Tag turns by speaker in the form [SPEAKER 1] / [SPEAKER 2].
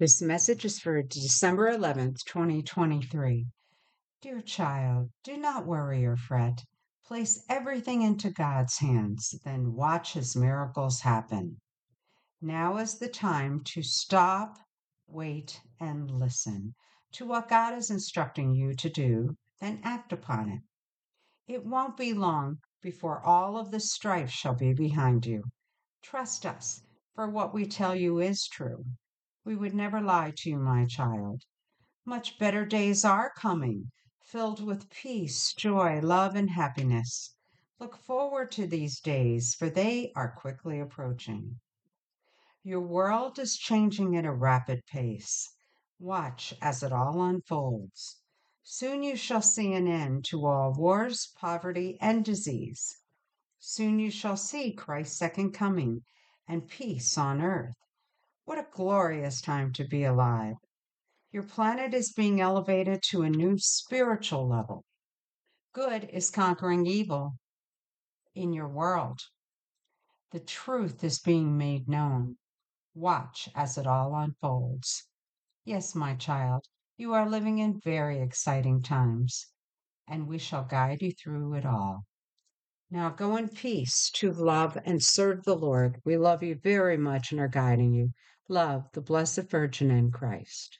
[SPEAKER 1] This message is for December 11th, 2023. Dear child, do not worry or fret. Place everything into God's hands, then watch His miracles happen. Now is the time to stop, wait, and listen to what God is instructing you to do, then act upon it. It won't be long before all of the strife shall be behind you. Trust us, for what we tell you is true. We would never lie to you, my child. Much better days are coming, filled with peace, joy, love, and happiness. Look forward to these days, for they are quickly approaching. Your world is changing at a rapid pace. Watch as it all unfolds. Soon you shall see an end to all wars, poverty, and disease. Soon you shall see Christ's second coming and peace on earth. What a glorious time to be alive. Your planet is being elevated to a new spiritual level. Good is conquering evil in your world. The truth is being made known. Watch as it all unfolds. Yes, my child, you are living in very exciting times, and we shall guide you through it all. Now go in peace to love and serve the Lord. We love you very much and are guiding you. Love the Blessed Virgin in Christ.